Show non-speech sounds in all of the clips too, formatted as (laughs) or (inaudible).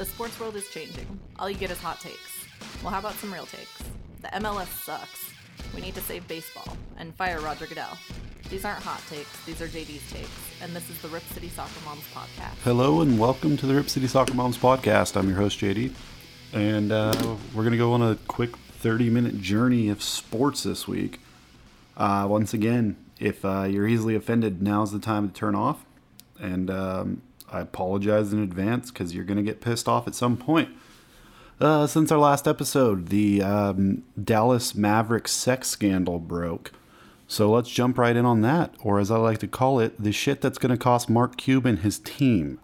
The sports world is changing. All you get is hot takes. Well, how about some real takes? The MLS sucks. We need to save baseball and fire Roger Goodell. These aren't hot takes, these are JD's takes, and this is the Rip City Soccer Moms podcast. Hello and welcome to the Rip City Soccer Moms podcast. I'm your host JD, and uh, we're gonna go on a quick 30 minute journey of sports this week. Uh, once again, if uh, you're easily offended, now's the time to turn off. And um, I apologize in advance because you're gonna get pissed off at some point. Uh, since our last episode, the um, Dallas Mavericks sex scandal broke. So let's jump right in on that, or as I like to call it, the shit that's going to cost Mark Cuban his team.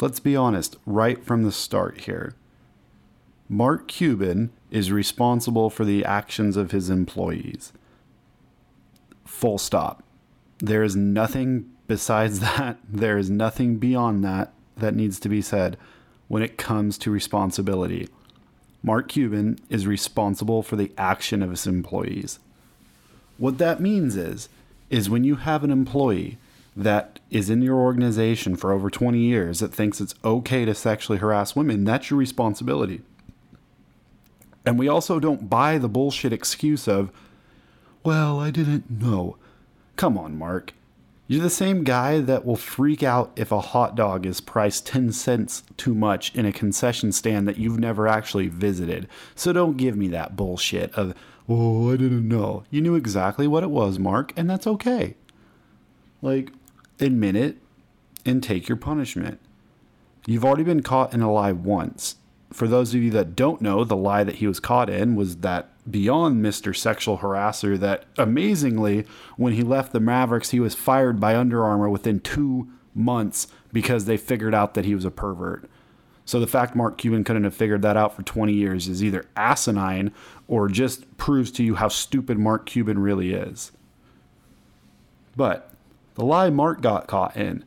Let's be honest, right from the start here. Mark Cuban is responsible for the actions of his employees. Full stop. There is nothing besides (laughs) that, there is nothing beyond that that needs to be said when it comes to responsibility. Mark Cuban is responsible for the action of his employees. What that means is is when you have an employee that is in your organization for over 20 years that thinks it's okay to sexually harass women, that's your responsibility. And we also don't buy the bullshit excuse of, well, I didn't know. Come on, Mark. You're the same guy that will freak out if a hot dog is priced 10 cents too much in a concession stand that you've never actually visited. So don't give me that bullshit of, oh, I didn't know. You knew exactly what it was, Mark, and that's okay. Like, admit it and take your punishment. You've already been caught in a lie once. For those of you that don't know, the lie that he was caught in was that beyond Mr. Sexual Harasser, that amazingly, when he left the Mavericks, he was fired by Under Armour within two months because they figured out that he was a pervert. So the fact Mark Cuban couldn't have figured that out for 20 years is either asinine or just proves to you how stupid Mark Cuban really is. But the lie Mark got caught in,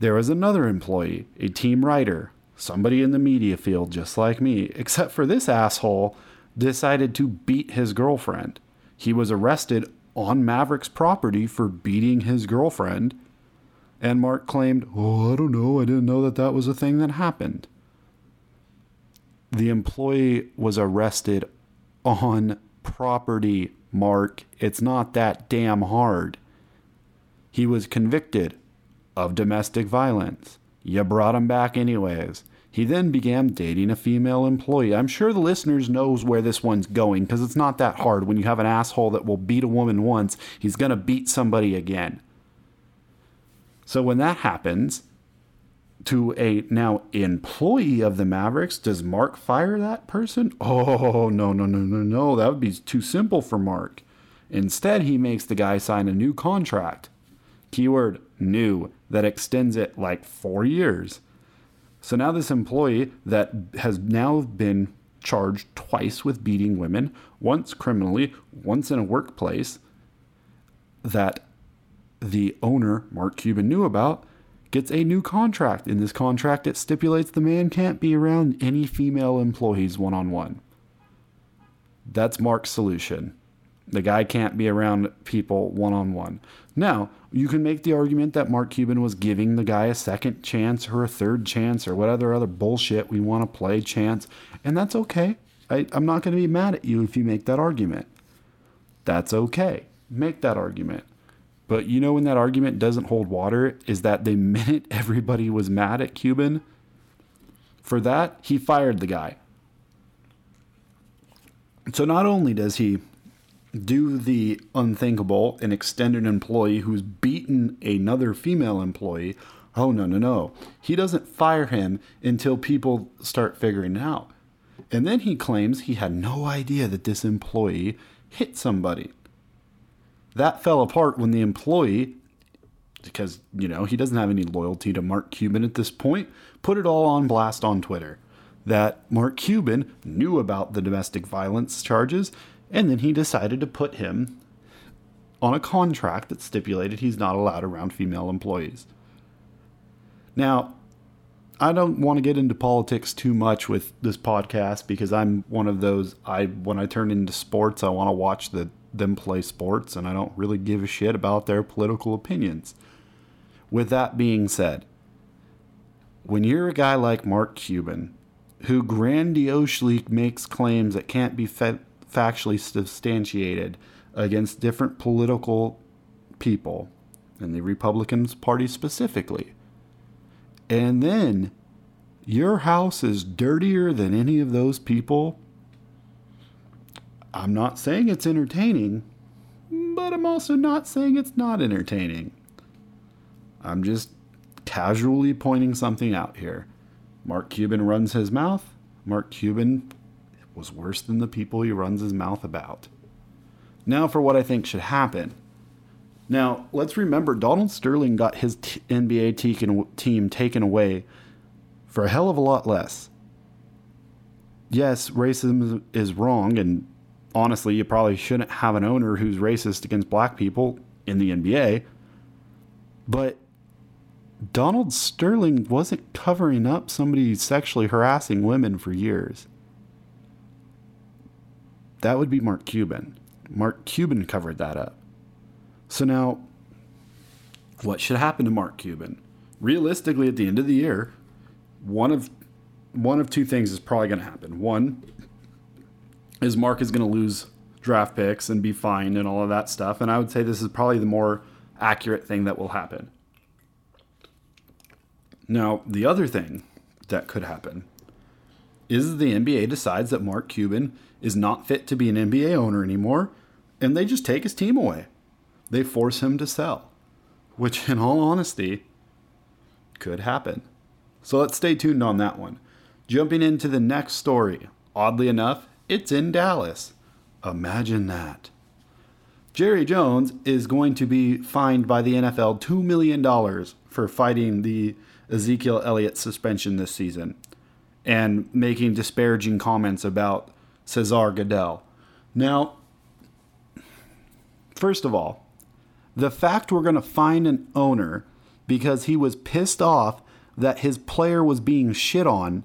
there was another employee, a team writer, somebody in the media field just like me, except for this asshole decided to beat his girlfriend. He was arrested on Maverick's property for beating his girlfriend. And Mark claimed, Oh, I don't know. I didn't know that that was a thing that happened the employee was arrested on property, Mark. It's not that damn hard. He was convicted of domestic violence. You brought him back anyways. He then began dating a female employee. I'm sure the listeners knows where this one's going because it's not that hard. When you have an asshole that will beat a woman once, he's to beat somebody again. So when that happens, to a now employee of the Mavericks. Does Mark fire that person? Oh, no, no, no, no, no. That would be too simple for Mark. Instead, he makes the guy sign a new contract. Keyword new that extends it like four years. So now this employee that has now been charged twice with beating women, once criminally, once in a workplace, that the owner, Mark Cuban, knew about gets a new contract. In this contract, it stipulates the man can't be around any female employees one on one. That's Mark's solution. The guy can't be around people one on one. Now, you can make the argument that Mark Cuban was giving the guy a second chance or a third chance or whatever other bullshit we want to play chance, and that's okay. I, I'm not going to be mad at you if you make that argument. That's okay. Make that argument. But you know when that argument doesn't hold water is that the (laughs) minute everybody was mad at Cuban, for that, he fired the guy. So not only does he do the unthinkable and extend an employee who's beaten another female employee, oh no, no, no. He doesn't fire him until people start figuring it out. And then he claims he had no idea that this employee hit somebody. That fell apart when the employee, because, you know, he doesn't have any loyalty to Mark Cuban at this point, put it all on blast on Twitter that Mark Cuban knew about the domestic violence charges, and then he decided to put him on a contract that stipulated he's not allowed around female employees. Now, I don't want to get into politics too much with this podcast because I'm one of those I when I turn into sports, I want to watch the them play sports and I don't really give a shit about their political opinions. With that being said, when you're a guy like Mark Cuban, who grandiosely makes claims that can't be fa- factually substantiated against different political people, and the Republican Party specifically, and then your house is dirtier than any of those people. I'm not saying it's entertaining, but I'm also not saying it's not entertaining. I'm just casually pointing something out here. Mark Cuban runs his mouth. Mark Cuban was worse than the people he runs his mouth about. Now, for what I think should happen. Now, let's remember Donald Sterling got his t- NBA te- team taken away for a hell of a lot less. Yes, racism is wrong, and honestly, you probably shouldn't have an owner who's racist against black people in the NBA. But Donald Sterling wasn't covering up somebody sexually harassing women for years. That would be Mark Cuban. Mark Cuban covered that up. So now, what should happen to Mark Cuban? Realistically, at the end of the year, one of one of two things is probably going to happen. One is Mark is going to lose draft picks and be fined and all of that stuff, and I would say this is probably the more accurate thing that will happen. Now, the other thing that could happen is the NBA decides that Mark Cuban is not fit to be an NBA owner anymore, and they just take his team away. They force him to sell, which, in all honesty, could happen. So let's stay tuned on that one. Jumping into the next story. Oddly enough, it's in Dallas. Imagine that. Jerry Jones is going to be fined by the NFL $2 million for fighting the Ezekiel Elliott suspension this season and making disparaging comments about Cesar Goodell. Now, first of all, the fact we're going to find an owner because he was pissed off that his player was being shit on,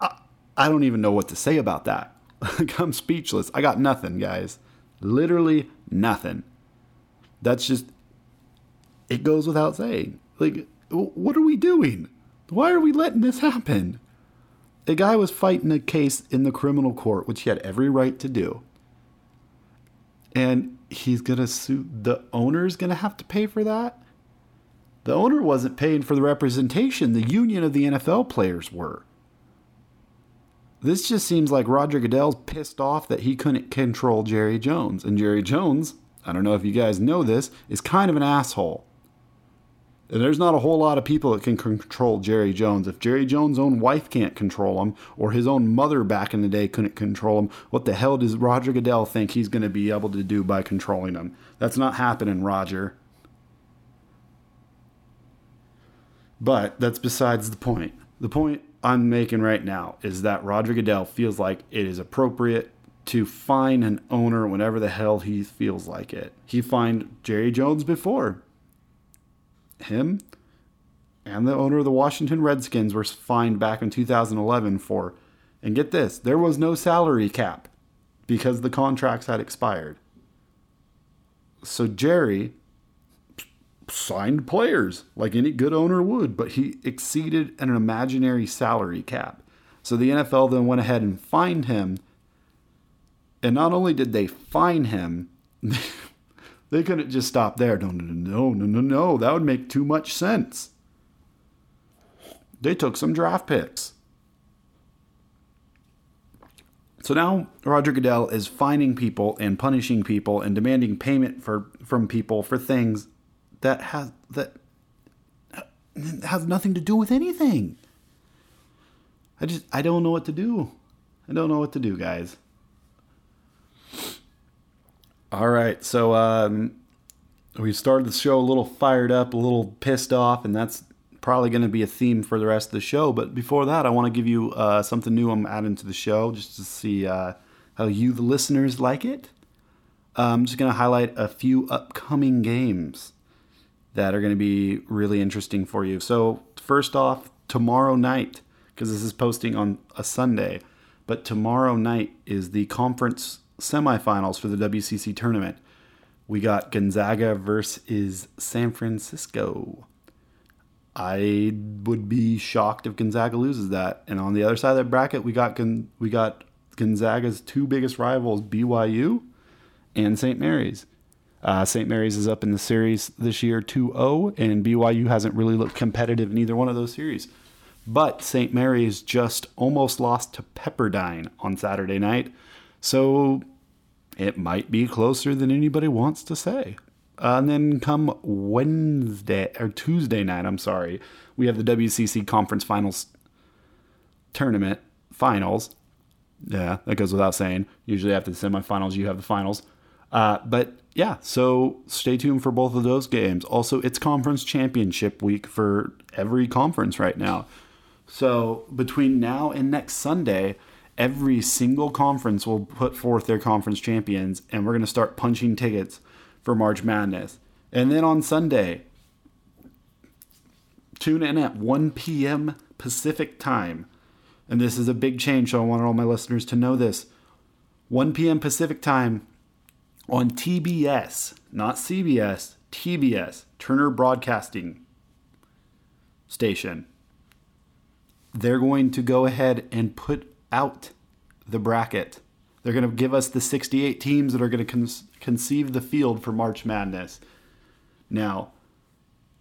I, I don't even know what to say about that. (laughs) I'm speechless. I got nothing, guys. Literally nothing. That's just, it goes without saying. Like, what are we doing? Why are we letting this happen? A guy was fighting a case in the criminal court, which he had every right to do. And he's going to sue, the owner's going to have to pay for that? The owner wasn't paying for the representation, the union of the NFL players were. This just seems like Roger Goodell's pissed off that he couldn't control Jerry Jones. And Jerry Jones, I don't know if you guys know this, is kind of an asshole. And there's not a whole lot of people that can control Jerry Jones. If Jerry Jones' own wife can't control him, or his own mother back in the day couldn't control him, what the hell does Roger Goodell think he's going to be able to do by controlling him? That's not happening, Roger. But that's besides the point. The point I'm making right now is that Roger Goodell feels like it is appropriate to fine an owner whenever the hell he feels like it. He fined Jerry Jones before him and the owner of the Washington Redskins were fined back in 2011 for, and get this, there was no salary cap because the contracts had expired. So Jerry signed players like any good owner would, but he exceeded an imaginary salary cap. So the NFL then went ahead and fined him. And not only did they fine him, (laughs) They couldn't just stop there. No, no, no, no, no, no. That would make too much sense. They took some draft picks. So now Roger Goodell is fining people and punishing people and demanding payment for from people for things that has that has nothing to do with anything. I just I don't know what to do. I don't know what to do, guys. All right, so um, we started the show a little fired up, a little pissed off, and that's probably going to be a theme for the rest of the show. But before that, I want to give you uh, something new I'm adding to the show just to see uh, how you, the listeners, like it. I'm just going to highlight a few upcoming games that are going to be really interesting for you. So, first off, tomorrow night, because this is posting on a Sunday, but tomorrow night is the conference semifinals for the WCC tournament. We got Gonzaga versus San Francisco. I would be shocked if Gonzaga loses that. And on the other side of that bracket, we got Gon- we got Gonzaga's two biggest rivals, BYU and St. Mary's. Uh, St. Mary's is up in the series this year 2 0, and BYU hasn't really looked competitive in either one of those series. But St. Mary's just almost lost to Pepperdine on Saturday night, so it might be closer than anybody wants to say. Uh, and then come Wednesday or Tuesday night, I'm sorry, we have the WCC Conference Finals tournament finals. Yeah, that goes without saying. Usually after the semifinals, you have the finals. Uh, but yeah, so stay tuned for both of those games. Also, it's conference championship week for every conference right now. So between now and next Sunday, every single conference will put forth their conference champions, and we're going to start punching tickets for March Madness. And then on Sunday, tune in at 1 p.m. Pacific time. And this is a big change, so I want all my listeners to know this. 1 p.m. Pacific time on TBS, not CBS, TBS, Turner Broadcasting Station. They're going to go ahead and put out the bracket. They're going to give us the 68 teams that are going to con- conceive the field for March Madness. Now,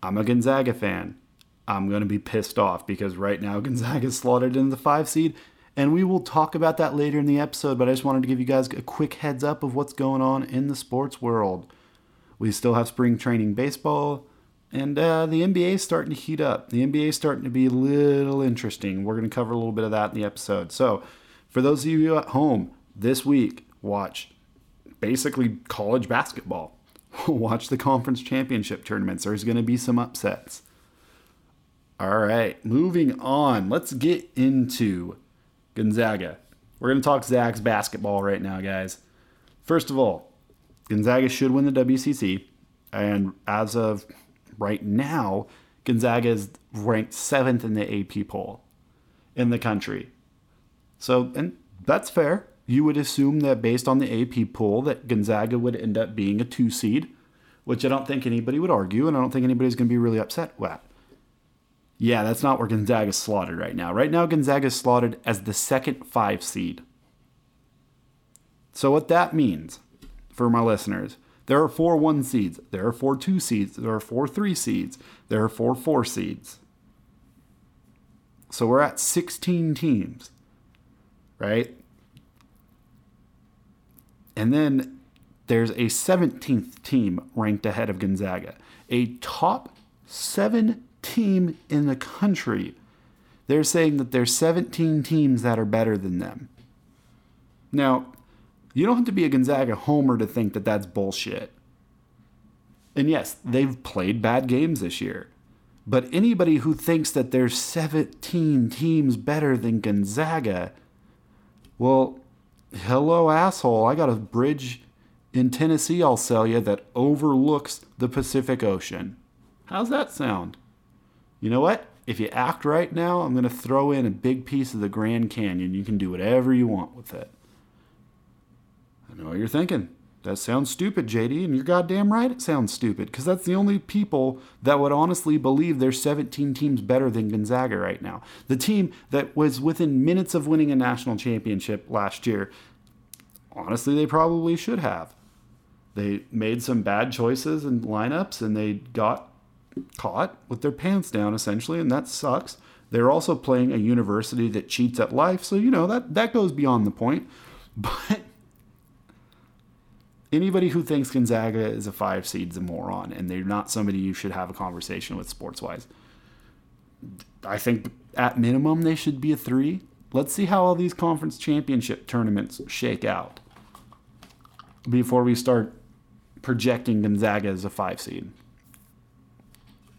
I'm a Gonzaga fan. I'm going to be pissed off because right now (laughs) Gonzaga is slotted in the five seed, and we will talk about that later in the episode. But I just wanted to give you guys a quick heads up of what's going on in the sports world. We still have spring training baseball, and uh, the NBA is starting to heat up. The NBA is starting to be a little interesting. We're going to cover a little bit of that in the episode. So, for those of you at home this week, watch basically college basketball. (laughs) watch the conference championship tournaments. There's going to be some upsets. All right, moving on. Let's get into Gonzaga. We're going to talk Zags basketball right now, guys. First of all, Gonzaga should win the WCC. And as of right now, Gonzaga is ranked seventh in the AP poll in the country. So, and that's fair. You would assume that based on the AP poll, that Gonzaga would end up being a two seed, which I don't think anybody would argue, and I don't think anybody's going to be really upset with. Yeah, that's not where Gonzaga's slotted right now. Right now, Gonzaga's slotted as the second five seed. So, what that means for my listeners, there are four one seeds, there are four two seeds, there are four three seeds, there are four four seeds. So, we're at 16 teams, right? And then there's a 17th team ranked ahead of Gonzaga, a top seven team in the country. They're saying that there's 17 teams that are better than them. Now, you don't have to be a Gonzaga homer to think that that's bullshit. And yes, they've played bad games this year. But anybody who thinks that there's 17 teams better than Gonzaga, well, hello, asshole. I got a bridge in Tennessee I'll sell you that overlooks the Pacific Ocean. How's that sound? You know what? If you act right now, I'm going to throw in a big piece of the Grand Canyon. You can do whatever you want with it. I know what you're thinking. That sounds stupid, JD, and you're goddamn right it sounds stupid, because that's the only people that would honestly believe there's 17 teams better than Gonzaga right now. The team that was within minutes of winning a national championship last year, honestly, they probably should have. They made some bad choices and lineups, and they got caught with their pants down, essentially, and that sucks. They're also playing a university that cheats at life, so, you know, that, that goes beyond the point. (laughs) But anybody who thinks Gonzaga is a five seed's a moron, and they're not somebody you should have a conversation with sports wise. I think at minimum they should be a three. Let's see how all these conference championship tournaments shake out before we start projecting Gonzaga as a five seed.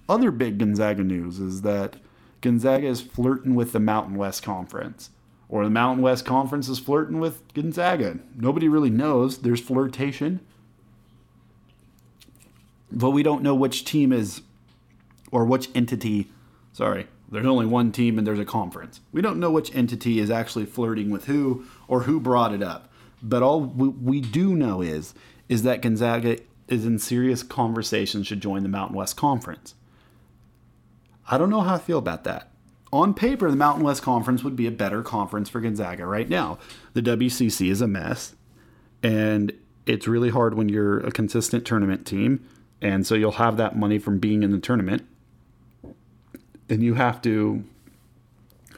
Other big Gonzaga news is that Gonzaga is flirting with the Mountain West Conference or the Mountain West Conference is flirting with Gonzaga. Nobody really knows. There's flirtation. But we don't know which team is, or which entity, sorry, there's only one team and there's a conference. We don't know which entity is actually flirting with who or who brought it up. But all we do know is, is that Gonzaga is in serious conversation should join the Mountain West Conference. I don't know how I feel about that. On paper, the Mountain West Conference would be a better conference for Gonzaga right now. The WCC is a mess, and it's really hard when you're a consistent tournament team. And so you'll have that money from being in the tournament. And you have to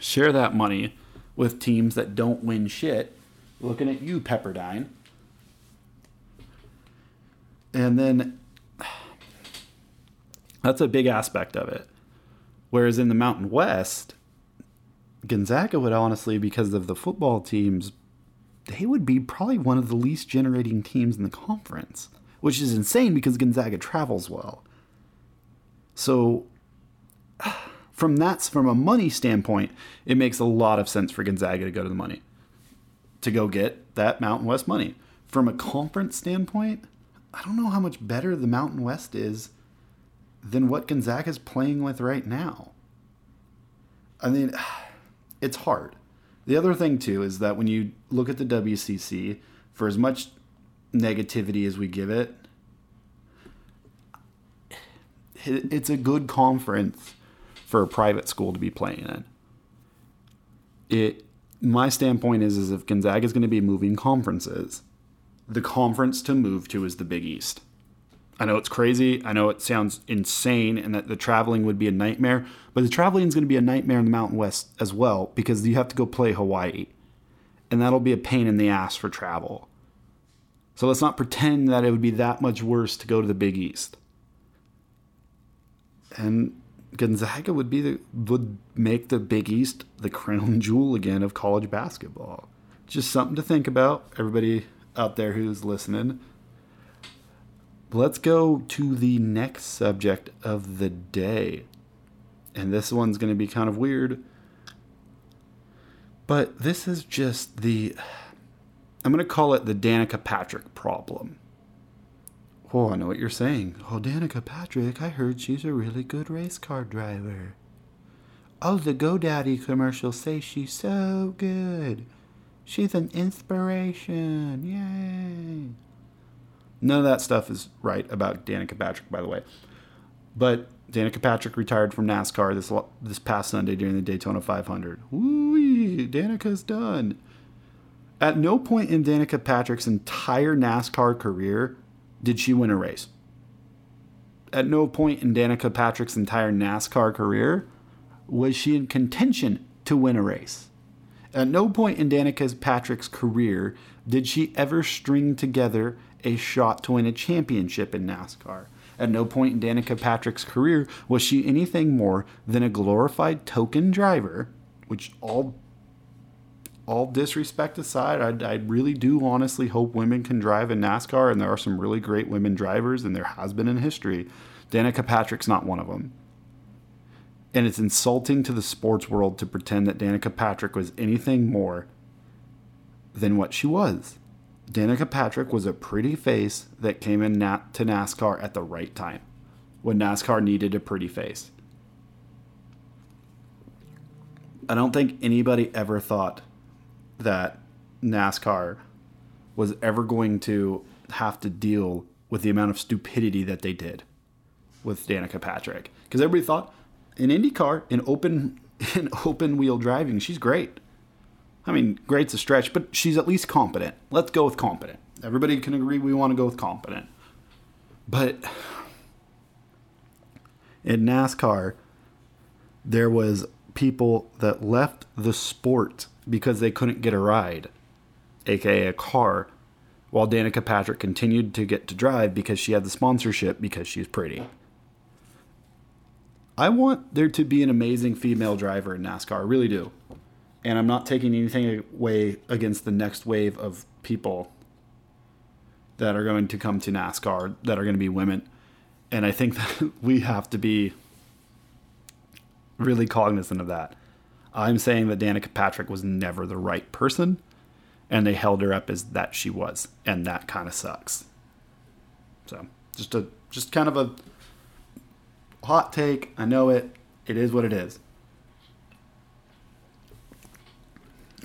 share that money with teams that don't win shit. Looking at you, Pepperdine. And then (sighs) that's a big aspect of it. Whereas in the Mountain West, Gonzaga would honestly, because of the football teams, they would be probably one of the least generating teams in the conference, which is insane because Gonzaga travels well. So, (sighs) from that, from a money standpoint, it makes a lot of sense for Gonzaga to go to the money, to go get that Mountain West money. From a conference standpoint, I don't know how much better the Mountain West is than what Gonzaga is playing with right now. I mean, (sighs) it's hard. The other thing, too, is that when you look at the WCC, for as much negativity as we give it, it's a good conference for a private school to be playing in. It, my standpoint is, is if Gonzaga is going to be moving conferences, the conference to move to is the Big East. I know it's crazy. I know it sounds insane and that the traveling would be a nightmare, but the traveling is going to be a nightmare in the Mountain West as well because you have to go play Hawaii. And that'll be a pain in the ass for travel. So let's not pretend that it would be that much worse to go to the Big East. And Gonzaga would be the would make the Big East the (laughs) crown jewel again of college basketball. Just something to think about, everybody out there who's listening. Let's go to the next subject of the day. And this one's going to be kind of weird. But this is just the. I'm going to call it the Danica Patrick problem. Oh, I know what you're saying. Oh, Danica Patrick, I heard she's a really good race car driver. Oh, the GoDaddy commercials say she's so good. She's an inspiration. Yay. None of that stuff is right about Danica Patrick, by the way. But Danica Patrick retired from NASCAR this this past Sunday during the Daytona 500. Woo! Danica's done. At no point in Danica Patrick's entire NASCAR career did she win a race. At no point in Danica Patrick's entire NASCAR career was she in contention to win a race. At no point in Danica Patrick's career did she ever string together a shot to win a championship in NASCAR. At no point in Danica Patrick's career was she anything more than a glorified token driver, which all all disrespect aside, I, I really do honestly hope women can drive in NASCAR, and there are some really great women drivers, and there has been in history. Danica Patrick's not one of them. And it's insulting to the sports world to pretend that Danica Patrick was anything more than what she was. Danica Patrick was a pretty face that came in to NASCAR at the right time when NASCAR needed a pretty face. I don't think anybody ever thought that NASCAR was ever going to have to deal with the amount of stupidity that they did with Danica Patrick. Because everybody thought, in IndyCar, in open (laughs) in open wheel driving, she's great. I mean, great's a stretch, but she's at least competent. Let's go with competent. Everybody can agree we want to go with competent. But in NASCAR, there was people that left the sport because they couldn't get a ride, aka a car, while Danica Patrick continued to get to drive because she had the sponsorship because she's pretty. I want there to be an amazing female driver in NASCAR. I really do. And I'm not taking anything away against the next wave of people that are going to come to NASCAR that are going to be women. And I think (laughs) that we have to be really cognizant of that. I'm saying that Danica Patrick was never the right person, and they held her up as that she was, and that kind of sucks. So just a just kind of a hot take. I know it. It is what it is.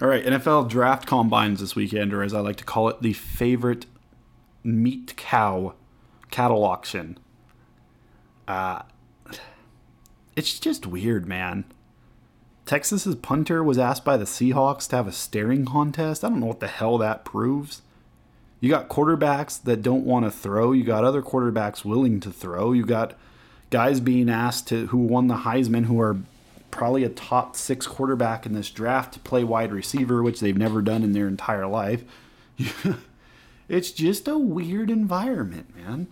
All right, NFL draft combines this weekend, or as I like to call it, the favorite meat cow cattle auction. Uh, it's just weird, man. Texas's punter was asked by the Seahawks to have a staring contest. I don't know what the hell that proves. You got quarterbacks that don't want to throw. You got other quarterbacks willing to throw. You got guys being asked to who won the Heisman who are probably a top six quarterback in this draft to play wide receiver, which they've never done in their entire life. (laughs) it's just a weird environment, man.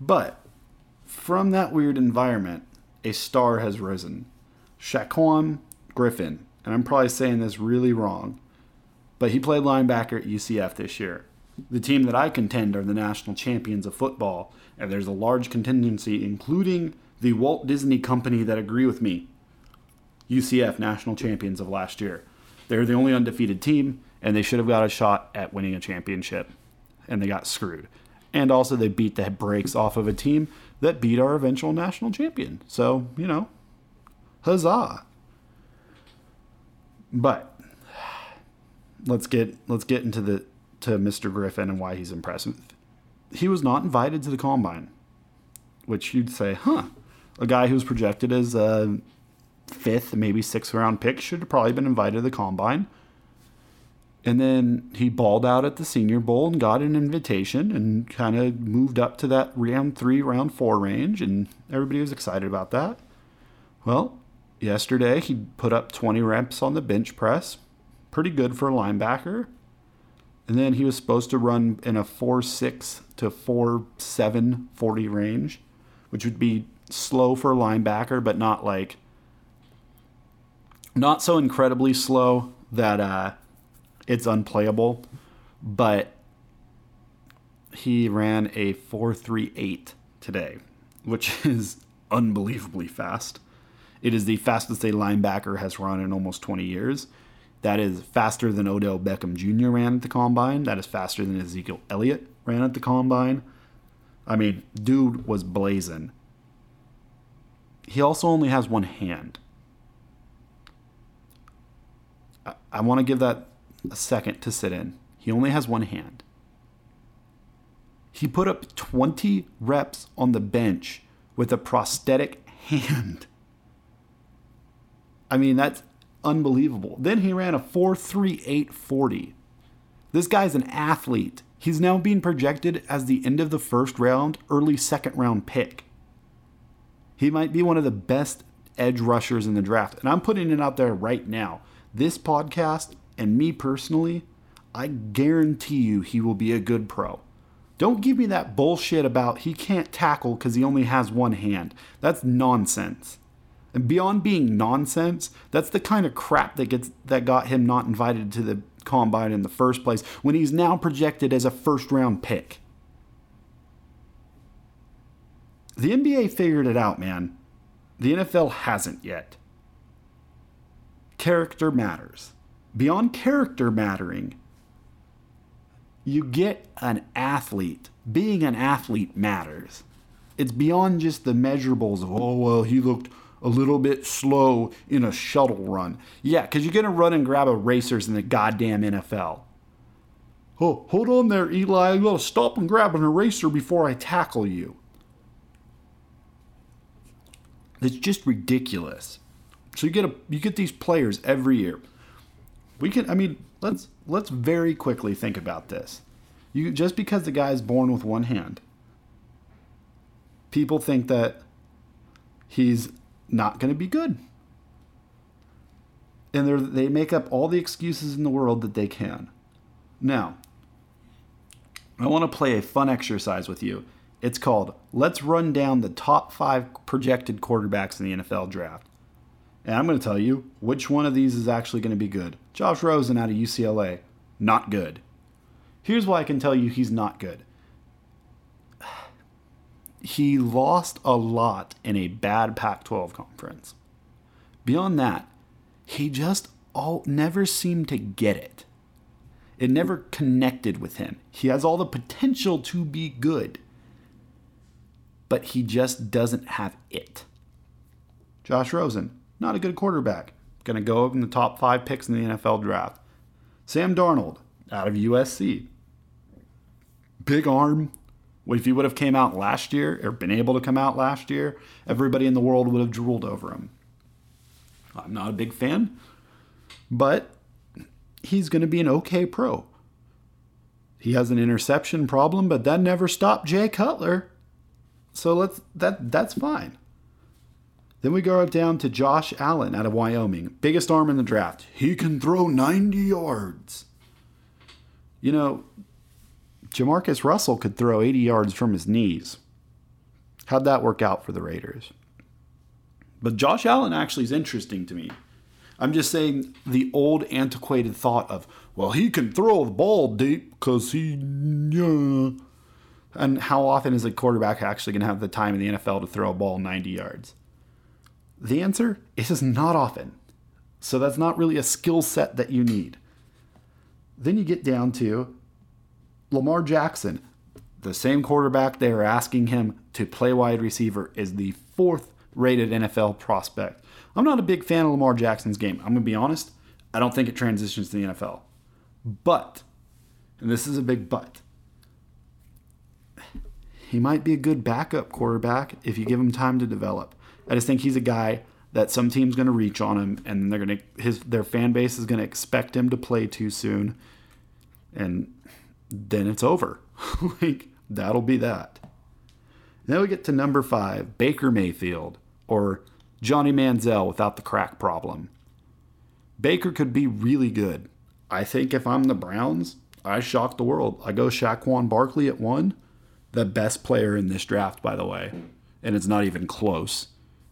But from that weird environment, a star has risen. Shaquem Griffin, and I'm probably saying this really wrong, but he played linebacker at UCF this year. The team that I contend are the national champions of football, and there's a large contingency, including the Walt Disney Company, that agree with me. UCF national champions of last year. They're the only undefeated team, and they should have got a shot at winning a championship, and they got screwed. And also, they beat the brakes off of a team that beat our eventual national champion. So, you know, huzzah. But let's get let's get into the to Mr. Griffin and why he's impressive. He was not invited to the combine, which you'd say, huh? A guy who's projected as a fifth, maybe sixth round pick should have probably been invited to the combine. And then he balled out at the Senior Bowl and got an invitation and kind of moved up to that round three, round four range, and everybody was excited about that. Well, yesterday he put up 20 reps on the bench press, pretty good for a linebacker. And then he was supposed to run in a 4 6 to 4 7 40 range, which would be slow for a linebacker, but not like, not so incredibly slow that uh, it's unplayable. But he ran a 438 today, which (laughs) is unbelievably fast. It is the fastest a linebacker has run in almost 20 years. That is faster than Odell Beckham Jr. ran at the combine. That is faster than Ezekiel Elliott ran at the combine. I mean, dude was blazing. He also only has one hand. I, want to give that a second to sit in. He only has one hand. He put up 20 reps on the bench with a prosthetic hand. I mean, that's unbelievable. Then he ran a 4.3840. This guy's an athlete. He's now being projected as the end of the first round, early second round pick. He might be one of the best edge rushers in the draft. And I'm putting it out there right now. This podcast and me personally, I guarantee you he will be a good pro. Don't give me that bullshit about he can't tackle because he only has one hand. That's nonsense. And beyond being nonsense, that's the kind of crap that gets that got him not invited to the combine in the first place when he's now projected as a first round pick. The NBA figured it out, man. The NFL hasn't yet. Character matters. Beyond character mattering, you get an athlete. Being an athlete matters. It's beyond just the measurables of, oh, well, he looked a little bit slow in a shuttle run. Yeah, because you're going to run and grab erasers in the goddamn NFL. Oh, hold on there, Eli. I got to stop and grab an eraser before I tackle you. It's just ridiculous. So you get a you get these players every year. We can I mean, let's let's very quickly think about this. You just because the guy's born with one hand, people think that he's not going to be good. And they make up all the excuses in the world that they can. Now, I want to play a fun exercise with you. It's called Let's Run Down the Top Five Projected Quarterbacks in the NFL Draft. And I'm going to tell you which one of these is actually going to be good. Josh Rosen out of UCLA, not good. Here's why I can tell you he's not good (sighs) he lost a lot in a bad Pac 12 conference. Beyond that, he just all never seemed to get it. It never connected with him. He has all the potential to be good, but he just doesn't have it. Josh Rosen, not a good quarterback. Going to go in the top five picks in the NFL draft. Sam Darnold, out of USC. Big arm, If he would have came out last year or been able to come out last year, everybody in the world would have drooled over him. I'm not a big fan, but he's going to be an okay pro. He has an interception problem, but that never stopped Jay Cutler. So let's that that's fine. Then we go down to Josh Allen out of Wyoming, biggest arm in the draft. He can throw 90 yards. You know, Jamarcus Russell could throw 80 yards from his knees. How'd that work out for the Raiders? But Josh Allen actually is interesting to me. I'm just saying the old antiquated thought of, well, he can throw the ball deep because he. Yeah. And how often is a quarterback actually going to have the time in the NFL to throw a ball 90 yards? The answer is not often. So that's not really a skill set that you need. Then you get down to Lamar Jackson, the same quarterback they are asking him to play wide receiver, is the fourth rated NFL prospect. I'm not a big fan of Lamar Jackson's game. I'm going to be honest. I don't think it transitions to the NFL. But, and this is a big but, he might be a good backup quarterback if you give him time to develop. I just think he's a guy that some team's going to reach on him, and they're going to his their fan base is going to expect him to play too soon, and then it's over. (laughs) like that'll be that. Then we get to number five, Baker Mayfield, or Johnny Manziel without the crack problem. Baker could be really good. I think if I'm the Browns, I shock the world. I go Saquon Barkley at one, the best player in this draft, by the way, and it's not even close.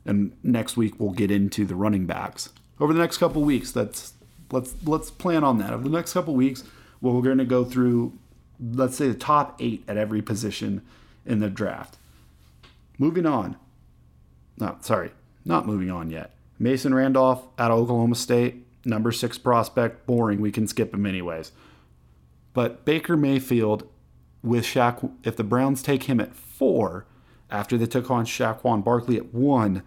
And next week we'll get into the running backs. Over the next couple weeks, that's let's let's plan on that. Over the next couple weeks, we're going to go through, let's say, the top eight at every position in the draft. Moving on. No, sorry, not moving on yet. Mason Rudolph of Oklahoma State, number six prospect, boring. We can skip him anyways. But Baker Mayfield with Shaq, if the Browns take him at four, after they took on Saquon Barkley at one,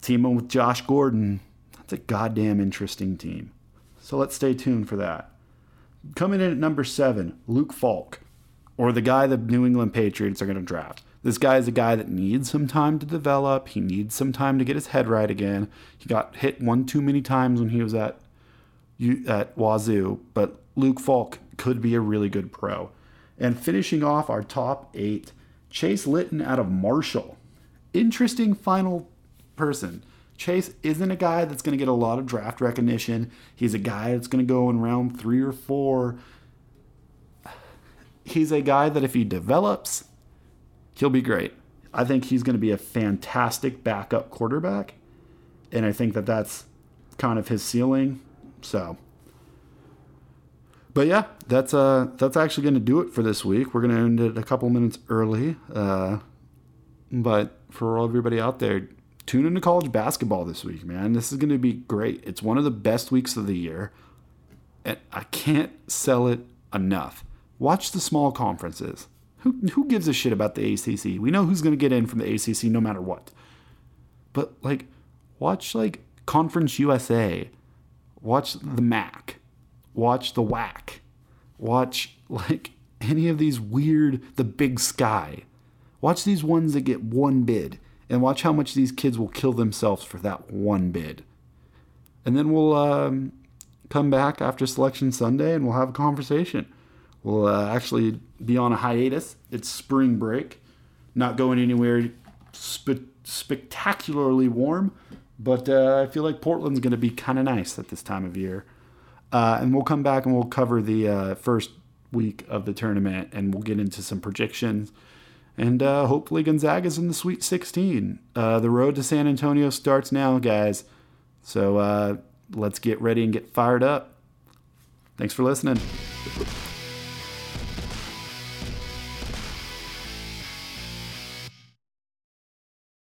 teaming with Josh Gordon, that's a goddamn interesting team. So let's stay tuned for that. Coming in at number seven, Luke Falk, or the guy the New England Patriots are going to draft. This guy is a guy that needs some time to develop. He needs some time to get his head right again. He got hit one too many times when he was at at Wazoo, but Luke Falk could be a really good pro. And finishing off our top eight, Chase Litton out of Marshall. Interesting final person. Chase isn't a guy that's going to get a lot of draft recognition. He's a guy that's going to go in round three or four. He's a guy that if he develops, he'll be great. I think he's going to be a fantastic backup quarterback. And I think that that's kind of his ceiling. So, but yeah, that's uh that's actually going to do it for this week. We're going to end it a couple minutes early. Uh, but for everybody out there, tune into college basketball this week, man. This is going to be great. It's one of the best weeks of the year. And I can't sell it enough. Watch the small conferences. Who, who gives a shit about the ACC? We know who's going to get in from the ACC no matter what. But like, watch like Conference USA, watch the MAC, watch the WAC, watch like any of these weird, the Big Sky. Watch these ones that get one bid, and watch how much these kids will kill themselves for that one bid. And then we'll um, come back after Selection Sunday, and we'll have a conversation. We'll uh, actually be on a hiatus. It's spring break, not going anywhere spe- spectacularly warm, but uh, I feel like Portland's going to be kind of nice at this time of year. Uh, and we'll come back and we'll cover the uh, first week of the tournament and we'll get into some predictions. And uh, hopefully Gonzaga's in the Sweet 16. Uh, the road to San Antonio starts now, guys. So let's get ready and get fired up. Thanks for listening.